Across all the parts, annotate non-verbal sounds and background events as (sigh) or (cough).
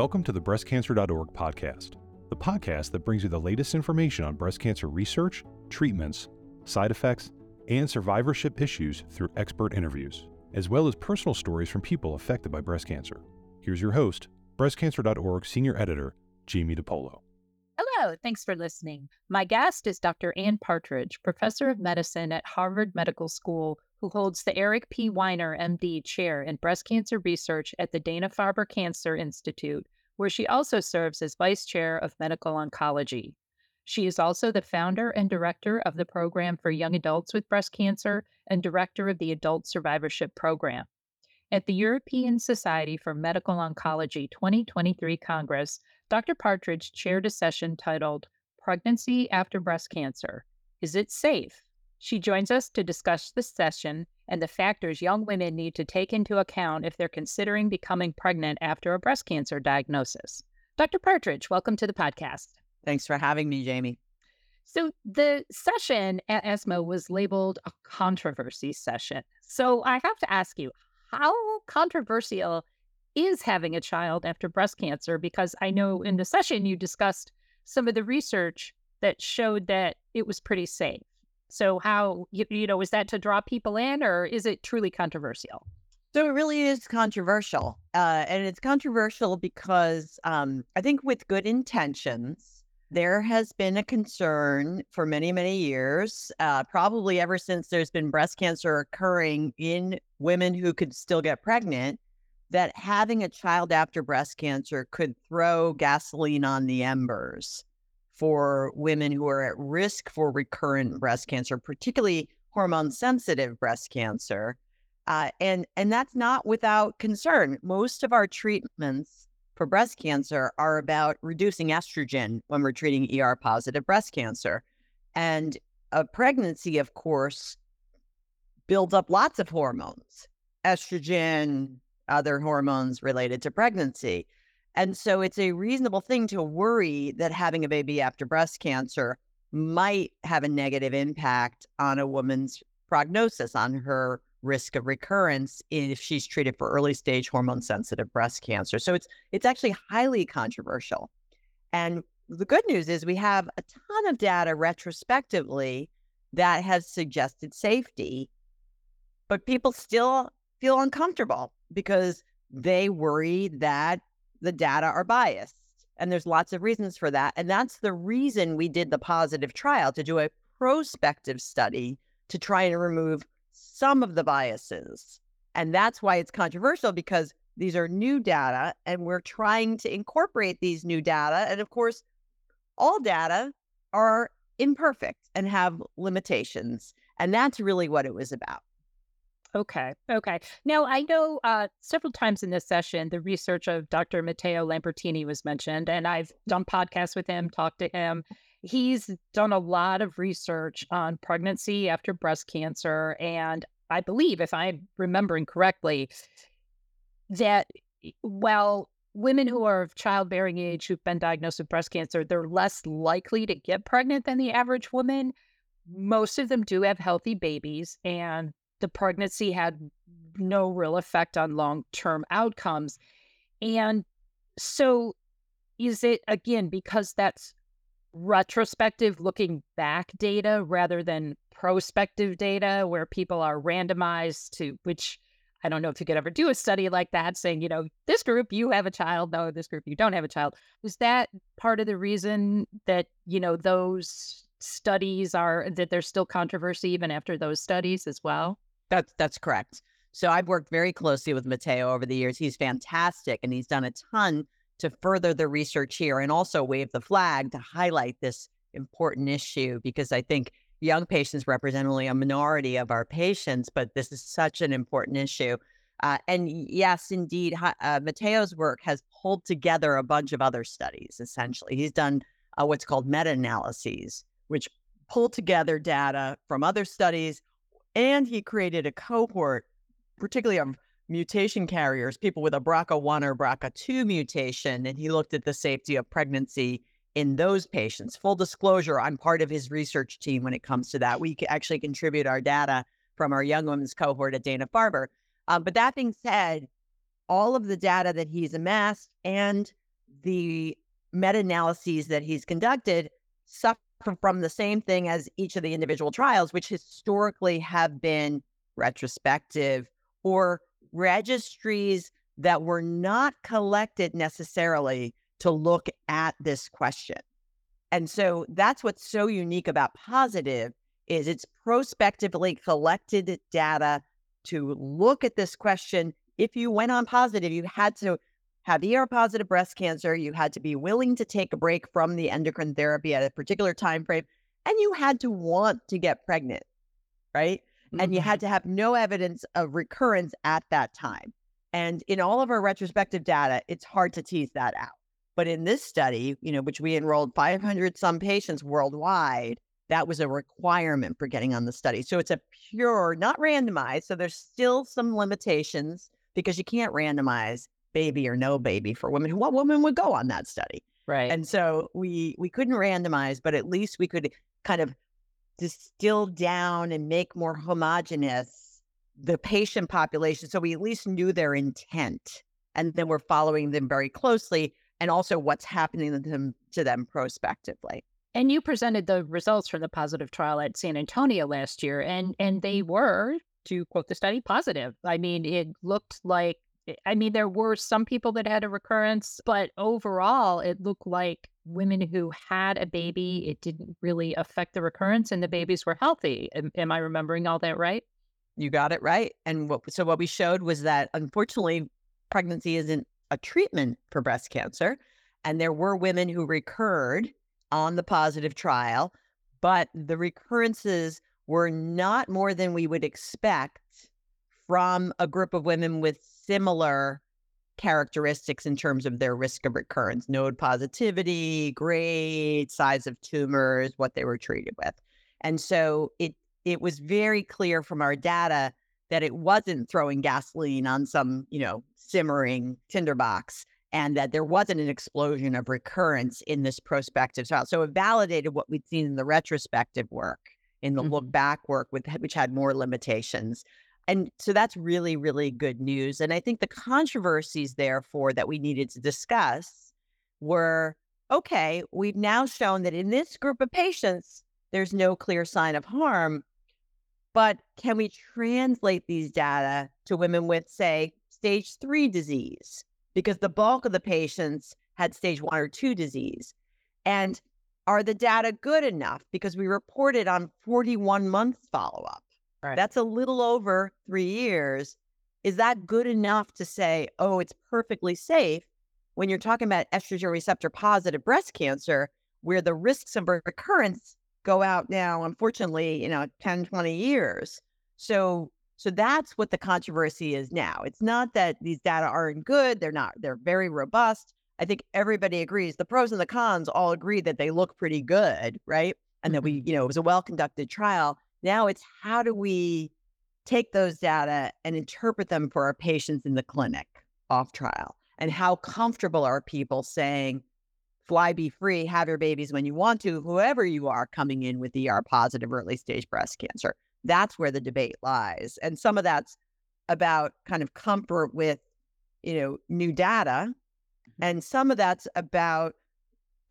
Welcome to the breastcancer.org podcast, the podcast that brings you the latest information on breast cancer research, treatments, side effects, and survivorship issues through expert interviews, as well as personal stories from people affected by breast cancer. Here's your host, breastcancer.org senior editor, Jamie DePolo. Hello, thanks for listening. My guest is Dr. Ann Partridge, professor of medicine at Harvard Medical School, who holds the Eric P. Winer, MD, chair in breast cancer research at the Dana Farber Cancer Institute, where she also serves as vice chair of medical oncology. She is also the founder and director of the program for young adults with breast cancer and director of the Adult Survivorship Program. At the European Society for Medical Oncology 2023 Congress, Dr. Partridge chaired a session titled Pregnancy After Breast Cancer Is It Safe? She joins us to discuss the session and the factors young women need to take into account if they're considering becoming pregnant after a breast cancer diagnosis. Dr. Partridge, welcome to the podcast. Thanks for having me, Jamie. So, the session at ESMO was labeled a controversy session. So, I have to ask you, how controversial is having a child after breast cancer? Because I know in the session you discussed some of the research that showed that it was pretty safe. So, how, you, you know, is that to draw people in or is it truly controversial? So it really is controversial. Uh, and it's controversial because um, I think with good intentions, there has been a concern for many, many years, uh, probably ever since there's been breast cancer occurring in women who could still get pregnant, that having a child after breast cancer could throw gasoline on the embers for women who are at risk for recurrent breast cancer, particularly hormone sensitive breast cancer. Uh, and and that's not without concern. Most of our treatments for breast cancer are about reducing estrogen when we're treating ER positive breast cancer. And a pregnancy, of course, builds up lots of hormones, estrogen, other hormones related to pregnancy. And so it's a reasonable thing to worry that having a baby after breast cancer might have a negative impact on a woman's prognosis, on her risk of recurrence if she's treated for early stage hormone sensitive breast cancer. So it's it's actually highly controversial. And the good news is we have a ton of data retrospectively that has suggested safety, but people still feel uncomfortable because they worry that the data are biased. And there's lots of reasons for that. And that's the reason we did the positive trial to do a prospective study to try and remove some of the biases. And that's why it's controversial because these are new data and we're trying to incorporate these new data. And of course, all data are imperfect and have limitations. And that's really what it was about. Okay. Okay. Now, I know uh, several times in this session, the research of Dr. Matteo Lambertini was mentioned, and I've done podcasts with him, talked to him. He's done a lot of research on pregnancy after breast cancer. And I believe, if I'm remembering correctly, that while women who are of childbearing age who've been diagnosed with breast cancer, they're less likely to get pregnant than the average woman. Most of them do have healthy babies, and the pregnancy had no real effect on long term outcomes. And so, is it again because that's retrospective looking back data rather than prospective data where people are randomized to which I don't know if you could ever do a study like that saying, you know, this group you have a child, no, this group you don't have a child. Was that part of the reason that, you know, those studies are that there's still controversy even after those studies as well? That's that's correct. So I've worked very closely with Matteo over the years. He's fantastic and he's done a ton to further the research here and also wave the flag to highlight this important issue because I think young patients represent only a minority of our patients, but this is such an important issue. Uh, and yes, indeed, uh, Matteo's work has pulled together a bunch of other studies, essentially. He's done uh, what's called meta analyses, which pull together data from other studies, and he created a cohort, particularly of mutation carriers, people with a BRCA1 or BRCA2 mutation, and he looked at the safety of pregnancy in those patients. Full disclosure, I'm part of his research team when it comes to that. We actually contribute our data from our young women's cohort at Dana Farber. Um, but that being said, all of the data that he's amassed and the meta analyses that he's conducted from the same thing as each of the individual trials, which historically have been retrospective or registries that were not collected necessarily to look at this question. And so that's what's so unique about positive is it's prospectively collected data to look at this question. If you went on positive, you had to have ER positive breast cancer, you had to be willing to take a break from the endocrine therapy at a particular time frame, and you had to want to get pregnant, right? Mm-hmm. And you had mm-hmm. to have no evidence of recurrence at that time. And in all of our retrospective data, it's hard to tease that out. But in this study, you know, which we enrolled 500 some patients worldwide, that was a requirement for getting on the study. So it's a pure, not randomized. So there's still some limitations because you can't randomize baby or no baby for women. What woman would go on that study? Right. And so we we couldn't randomize, but at least we could kind of distill down and make more homogenous the patient population. So we at least knew their intent. And then we're following them very closely and also what's happening to them to them prospectively. And you presented the results from the positive trial at San Antonio last year, and and they mm-hmm. were, to quote the study, positive. I mean, it looked like I mean, there were some people that had a recurrence, but overall, it looked like women who had a baby, it didn't really affect the recurrence, and the babies were healthy. Am, am I remembering all that right? You got it right. And what, so what we showed was that unfortunately, pregnancy isn't a treatment for breast cancer, and there were women who recurred on the positive trial, but the recurrences were not more than we would expect from a group of women with similar characteristics in terms of their risk of recurrence node positivity, grade, size of tumors, what they were treated with. And so it it was very clear from our data that it wasn't throwing gasoline on some, you know, simmering tinderbox and that there wasn't an explosion of recurrence in this prospective trial. So it validated what we'd seen in the retrospective work, in the mm-hmm. look back work, with which had more limitations. And so that's really, really good news. And I think the controversies, therefore, that we needed to discuss were okay, we've now shown that in this group of patients, there's no clear sign of harm. But can we translate these data to women with, say, stage three disease? Because the bulk of the patients had stage one or two disease. And are the data good enough? Because we reported on 41 months follow up. Right. That's a little over three years. Is that good enough to say, oh, it's perfectly safe when you're talking about estrogen receptor positive breast cancer, where the risks of recurrence go out now, unfortunately, you know, 10, 20 years. So so that's what the controversy is now. It's not that these data aren't good, they're not, they're very robust. I think everybody agrees. The pros and the cons all agree that they look pretty good, right? And that we, mm-hmm. you know, it was a well conducted trial. Now it's how do we take those data and interpret them for our patients in the clinic off trial? And how comfortable are people saying, fly be free, have your babies when you want to, whoever you are coming in with ER positive early stage breast cancer? That's where the debate lies. And some of that's about kind of comfort with, you know, new data. Mm-hmm. And some of that's about,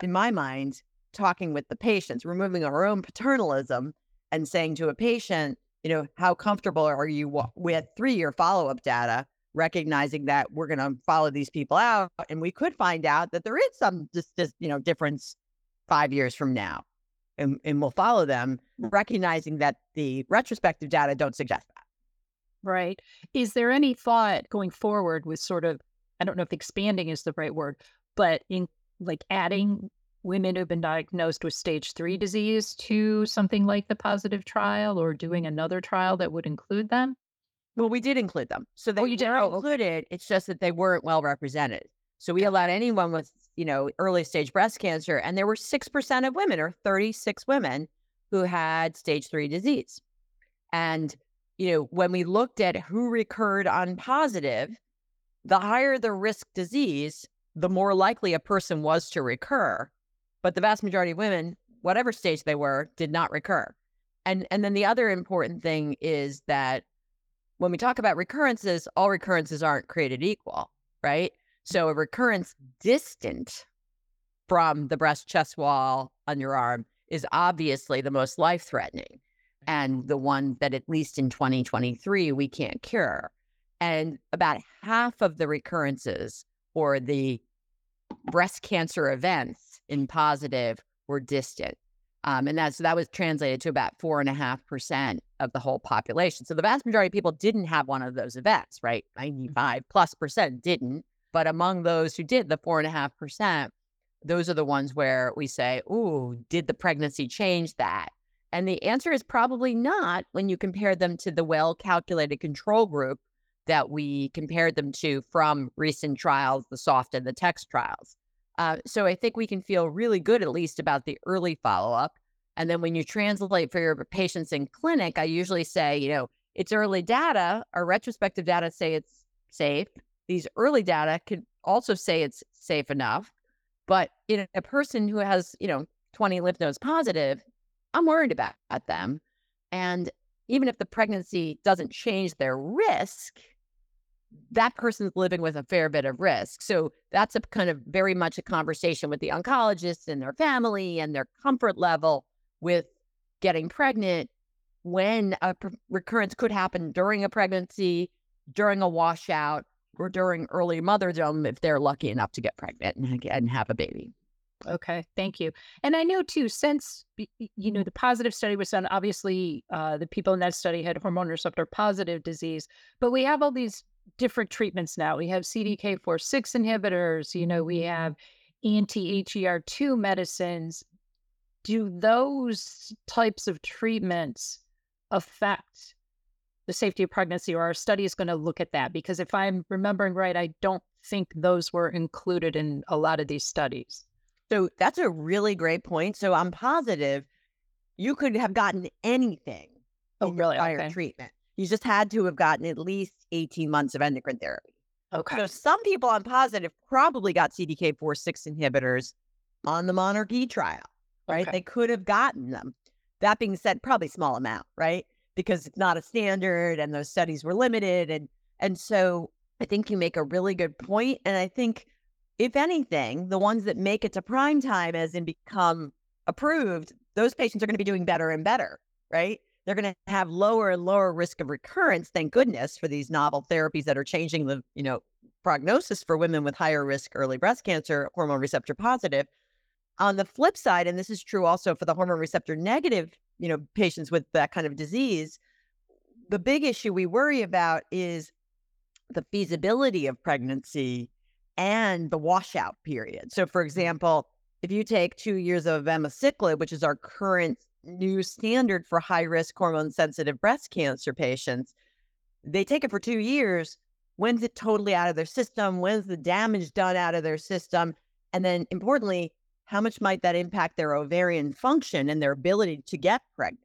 in my mind, talking with the patients, removing our own paternalism and saying to a patient, you know, how comfortable are you mm-hmm. with three year follow up data, recognizing that we're going to follow these people out and we could find out that there is some just, just you know, difference five years from now. And, and we'll follow them, mm-hmm. recognizing that the retrospective data don't suggest that. Right. Is there any thought going forward with sort of, I don't know if expanding is the right word, but in like mm-hmm. adding women who've been diagnosed with stage three disease to something like the positive trial or doing another trial that would include them? Well, we did include them. So oh, they oh, you did? Oh, included. It's just that they weren't well represented. So we allowed anyone with, you know, early stage breast cancer, and there were 6% of women or 36 women who had stage three disease. And, you know, when we looked at who recurred on positive, the higher the risk disease, the more likely a person was to recur. But the vast majority of women, whatever stage they were, did not recur. And and then the other important thing is that when we talk about recurrences, all recurrences aren't created equal, right? So a recurrence distant from the breast chest wall on your arm is obviously the most life threatening and the one that at least in 2023 we can't cure. And about half of the recurrences or the breast cancer events in positive were distant. Um, and that's that was translated to about four and a half percent of the whole population. So the vast majority of people didn't have one of those events, right? 95 plus percent didn't. But among those who did, the four and a half percent, those are the ones where we say, Ooh, did the pregnancy change that? And the answer is probably not when you compare them to the well calculated control group that we compared them to from recent trials, the soft and the text trials. Uh, so I think we can feel really good, at least, about the early follow up. And then when you translate for your patients in clinic, I usually say, you know, it's early data. Our retrospective data say it's safe. These early data could also say it's safe enough. But in a person who has, you know, 20 lymph nodes positive, I'm worried about them. And even if the pregnancy doesn't change their risk, that person's living with a fair bit of risk. So that's a kind of very much a conversation with the oncologist and their family and their comfort level with getting pregnant when a pr- recurrence could happen during a pregnancy, during a washout, or during early motherdom if they're lucky enough to get pregnant and, and have a baby. Okay, thank you. And I know too, since you know the positive study was done, obviously uh, the people in that study had hormone receptor positive disease, but we have all these different treatments now. We have mm. CDK4/6 inhibitors. You know, we mm. have anti-HER2 medicines. Do those types of treatments affect the safety of pregnancy, or our study is going to look at that? Because if I'm remembering right, I don't think those were included in a lot of these studies. So that's a really great point. So I'm positive you could have gotten anything oh, really? prior okay. treatment. You just had to have gotten at least 18 months of endocrine therapy. Okay. So some people on positive probably got CDK4/6 inhibitors on the monarchE trial, right? Okay. They could have gotten them. That being said, probably small amount, right? Because it's not a standard and those studies were limited. And and so I think you make a really good point. And I think if anything, the ones that make it to prime time as in become approved, those patients are going to be doing better and better, right? They're going to have lower and lower risk of recurrence, thank goodness, for these novel therapies that are changing the, you know, prognosis for women with higher risk early breast cancer, hormone receptor positive. On the flip side, and this is true also for the hormone receptor negative, you know, patients with that kind of disease, the big issue we worry about is the feasibility of pregnancy and the washout period. So, for mm-hmm. example, if you take two years of abemaciclib, which is our current new standard for high risk hormone sensitive breast cancer patients, they take it for two years. When's it totally out of their system? When's the damage done out of their system? And then, importantly, how much might that impact their ovarian function and their ability to get pregnant?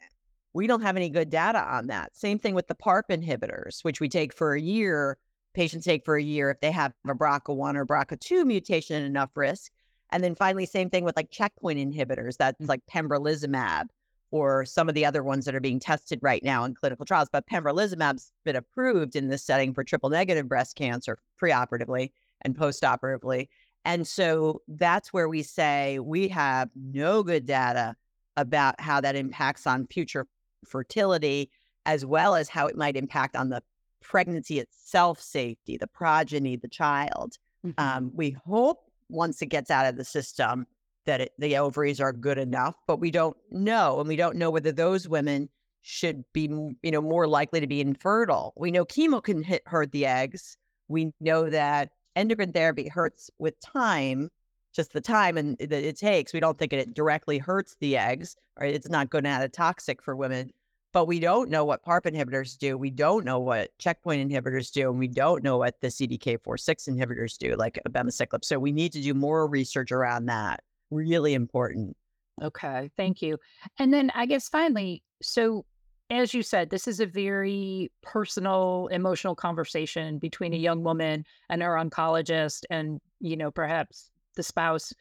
We don't have any good data on that. Same thing with the PARP inhibitors, which we take for a year patients take for a year if they have a BRCA1 or BRCA2 mutation and enough risk. And then finally, same thing with like checkpoint inhibitors, that's mm. like pembrolizumab or some of the other ones that are being tested right now in clinical trials. But pembrolizumab's been approved in this setting for triple negative breast cancer preoperatively and postoperatively. And so that's where we say we have no good data about how that impacts on future fertility, as well as how it might impact on the pregnancy itself safety, the progeny, the child. Mm-hmm. Um, we hope once it gets out of the system that it, the ovaries are good enough, but we don't know, and we don't know whether those women should be, you know, more likely to be infertile. We know chemo can hit, hurt the eggs. We know that endocrine therapy hurts with time, just the time and that it takes. We don't think it directly hurts the eggs, or it's not going to add a toxic for women but we don't know what PARP inhibitors do. We don't know what checkpoint inhibitors do, and we don't know what the CDK4/6 inhibitors do, like abemaciclib. So we need to do more research around that. Really important. Okay, thank you. And then I guess finally, so as you said, this is a very personal, emotional conversation between a young woman and her oncologist, and you know, perhaps the spouse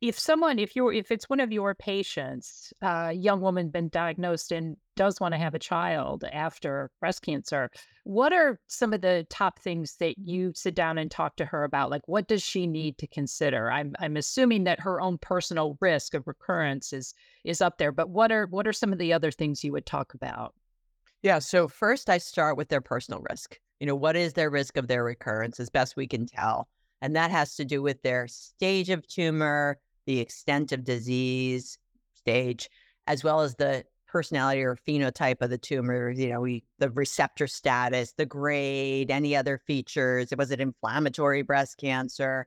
if someone if you're if it's one of your patients a uh, young woman been diagnosed and does want to have a child after breast cancer, what are some of the top things that you sit down and talk to her about? Like, what does she mm. need to consider? I'm I'm assuming that her own personal risk of recurrence is is up there, but what are what are some of the other things you would talk about? Yeah. So first, I start with their personal risk. You know, what is their risk of their recurrence, as best we can tell, and that has to do with their stage of tumor, the extent of disease stage, as well as the personality or phenotype of the tumor, you know, we, the receptor status, the grade, any other features. It was it inflammatory breast cancer?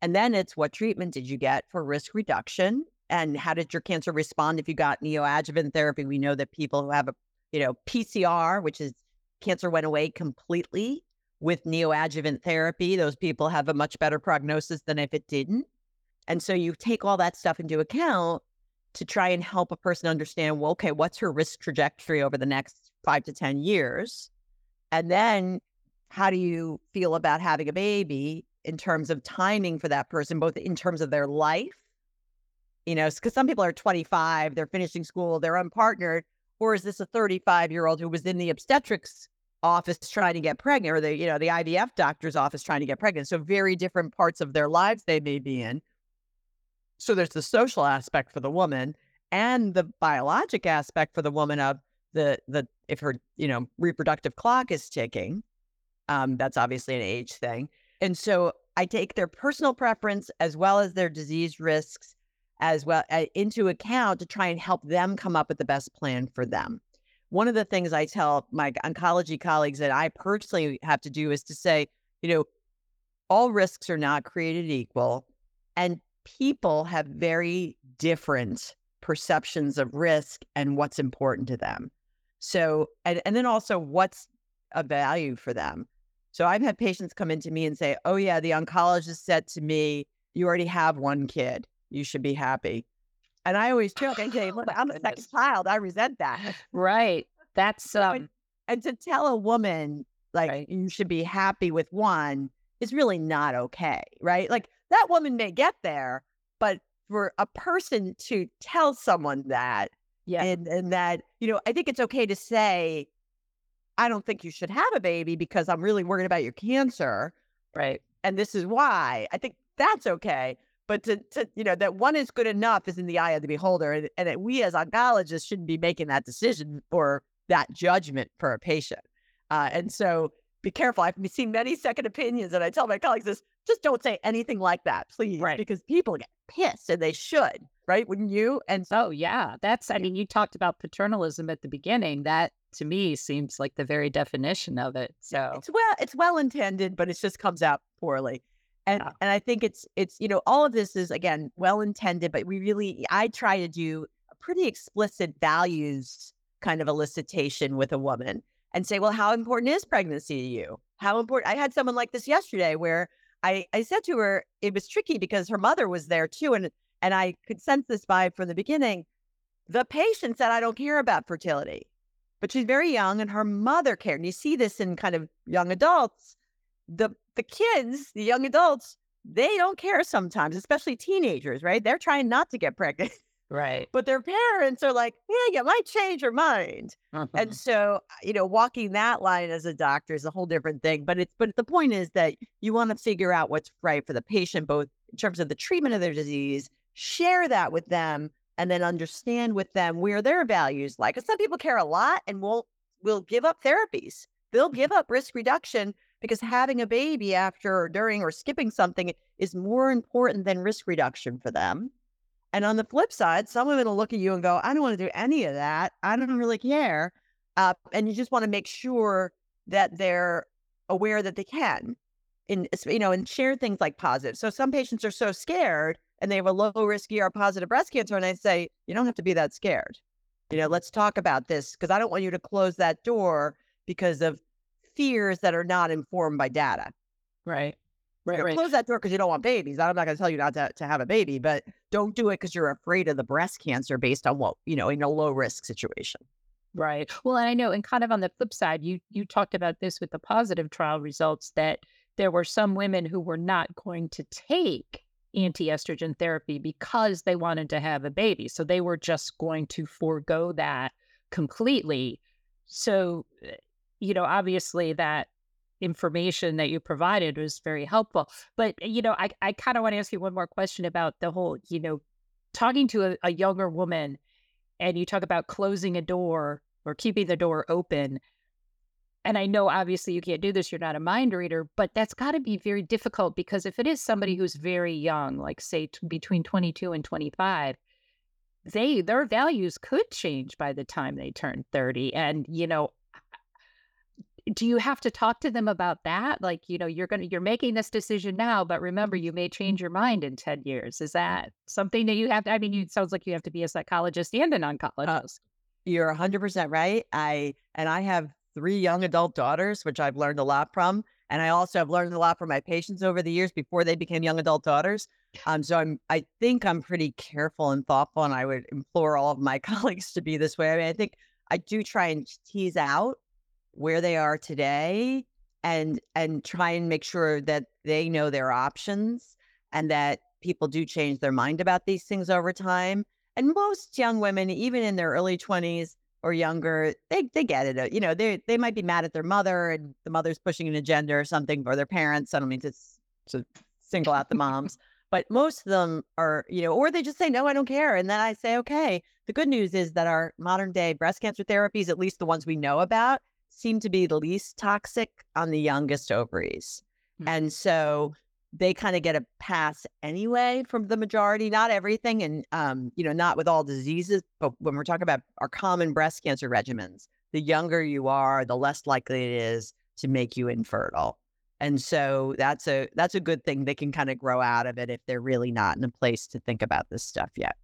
And then it's what treatment did you get for risk reduction? And how did your cancer respond if you got neoadjuvant therapy? We know that people who have a, you know, PCR, which is cancer went away completely with neoadjuvant therapy, those people have a much better prognosis than if it didn't. And so you take all that stuff into account to try and help a person understand, well, okay, what's her risk trajectory over the next five to 10 years? And then how do you feel about having a baby in terms of timing for that person, both in terms of their life? You know, because some people are 25, they're finishing school, they're unpartnered. Or is this a 35 year old who was in the obstetrics office trying to get pregnant or the, you know, the IVF doctor's office trying to get pregnant? So very different parts of their lives they may be in. So there's the social aspect for the woman and the biologic aspect for the woman of the the if her you know reproductive clock is ticking. Um, that's obviously an age thing, and so I take their personal preference as well as their disease risks as well uh, into account to try and help them come up with the best plan for them. One of the things I tell my oncology colleagues that I personally have to do is to say, you know, all risks are not created equal, and people have very different perceptions of risk and what's important to them. So, and, and then also what's a value for them. So I've had patients come into me and say, Oh, yeah, the oncologist said to me, You already have one kid. You should be happy. And I always joke, I say, (laughs) Look, I'm the second child. I resent that. (laughs) (laughs) Right. That's um and, and to tell a woman like right. you should be happy with one is really not okay, right? Like that woman may get there, but for a person to tell someone that, yeah, and, and that, you know, I think it's okay to say, I don't think you should have a baby because I'm really worried about your cancer. Right. And this is why. I think that's okay. But to, to you know, that one is good enough is in the eye of the beholder. And, and that we as oncologists shouldn't be making that decision or that judgment for a patient. Uh, and so be careful. I've seen many second opinions, and I tell my colleagues this just don't say anything like that, please. Right. Because people get pissed and they should, right? Wouldn't you? And so, oh, yeah, that's, I mean, you talked about paternalism at the beginning. That to me seems like the very definition of it. So it's well, it's well intended, but it just comes out poorly. And, yeah. and I think it's, it's, you know, all of this is again, well intended, but we really, I try to do a pretty explicit values kind of elicitation with a woman and say, well, how important is pregnancy to you? How important? I had someone like this yesterday where I, I said to her, it was tricky because her mother was there too. And, and I could sense this vibe from the beginning. The patient said, I don't care about fertility, but she's very young and her mother cared. And you see this in kind of young adults. The, the kids, the young adults, they don't care sometimes, especially teenagers, right? They're trying not to get pregnant. Right. But their parents are like, yeah, you might change your mind. and mm-hmm. so, you know, walking that line as a doctor is a whole different thing. But it's, but the point is that you want to figure out what's right for the patient, both in terms of the treatment of their disease, share that with them, and then understand with them where their values lie. Because some people care a lot and will will give up therapies. They'll give up risk reduction because having a baby after or during or skipping something is more important than risk reduction for them. And on the flip side, some women will look at you and go, I don't want to do any of that. I don't really care. Uh, and you just want to make sure that they're aware that they can in you know and share things like positive so some patients are so scared and they have a low risk er positive breast cancer and i say you don't have to be that scared you know let's talk about this because i don't want you to close that door because of fears that are not informed by data right Right, you know, right. Close that door because you don't want babies. I'm not going to tell you not to, to have a baby, but don't do it because you're afraid of the breast cancer based on what, you know, in a low risk situation. Right. Well, and I know, and kind of on the flip side, you you talked about this with the positive trial results that there were some women who were not going to take anti-estrogen therapy because they wanted to have a baby. So they were just going to forego that completely. So, eh, you know, obviously that information that you provided was very helpful. But, eh, you know, I, I kind of want to ask you one more question about the whole, you know, talking to a, a younger woman and you talk about closing a door or keeping the door open. And I know obviously you can't do this, you're not a mind reader, but that's got to be very difficult because if it is somebody who's very young, like say t- between 22 and 25, they their values could change by the time they turn 30 and you know do you have to talk to them about that like you know you're going to you're making this decision now but remember you may change your mind in 10 years is that something that you have to, i mean it sounds like you have to be a psychologist and an Uh, oncologist You're 100% right. I and I have three young adult daughters, which I've learned a lot from, and I also have learned a lot from my patients over the years before they became young adult daughters. Um, so I'm I think I'm pretty careful and thoughtful, and I would implore all of my (laughs) colleagues to be this way. I mean, I think I do try and tease out where they are today and and try and make sure that they know their options and that people do change their mind about these things over time and most young women, even in their early 20s or younger, they they get it. uh, You know, they they might be mad at their mother and the mother's pushing an agenda or something, or their parents. I don't mean to to single out the moms, but most of them are, you know, or they just say, no, I don't care. And then I say, okay. The good news is that our modern day breast cancer therapies, at least the ones we know about, seem to be the least toxic on the youngest ovaries. Hmm. And so they kind of get a pass anyway from the majority, not everything, and um, you know, not with all diseases, but when we're talking about our common breast cancer regimens, the younger you are, the less likely it is to make you infertile. And so that's a that's a good thing. They can kind of grow out of it if they're really not in a place to think about this stuff yet.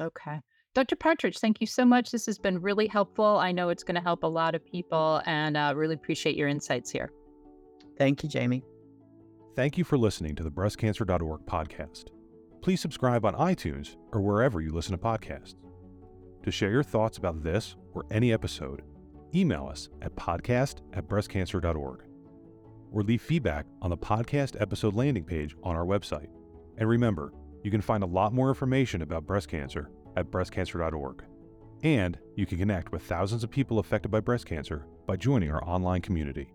okay dr partridge thank you so much this has been really helpful i know it's going to help a lot of people and uh, really appreciate your insights here Thank you, Jamie. Thank you for listening to the breastcancer.org podcast. Please subscribe on iTunes or wherever you listen to podcasts. To share your thoughts about this or any episode, email us at podcast at breastcancer.org or leave feedback on the podcast episode landing page on our website. And remember, you can find a lot more information about breast cancer at breastcancer.org. And you can connect with thousands of people affected by breast cancer by joining our online community.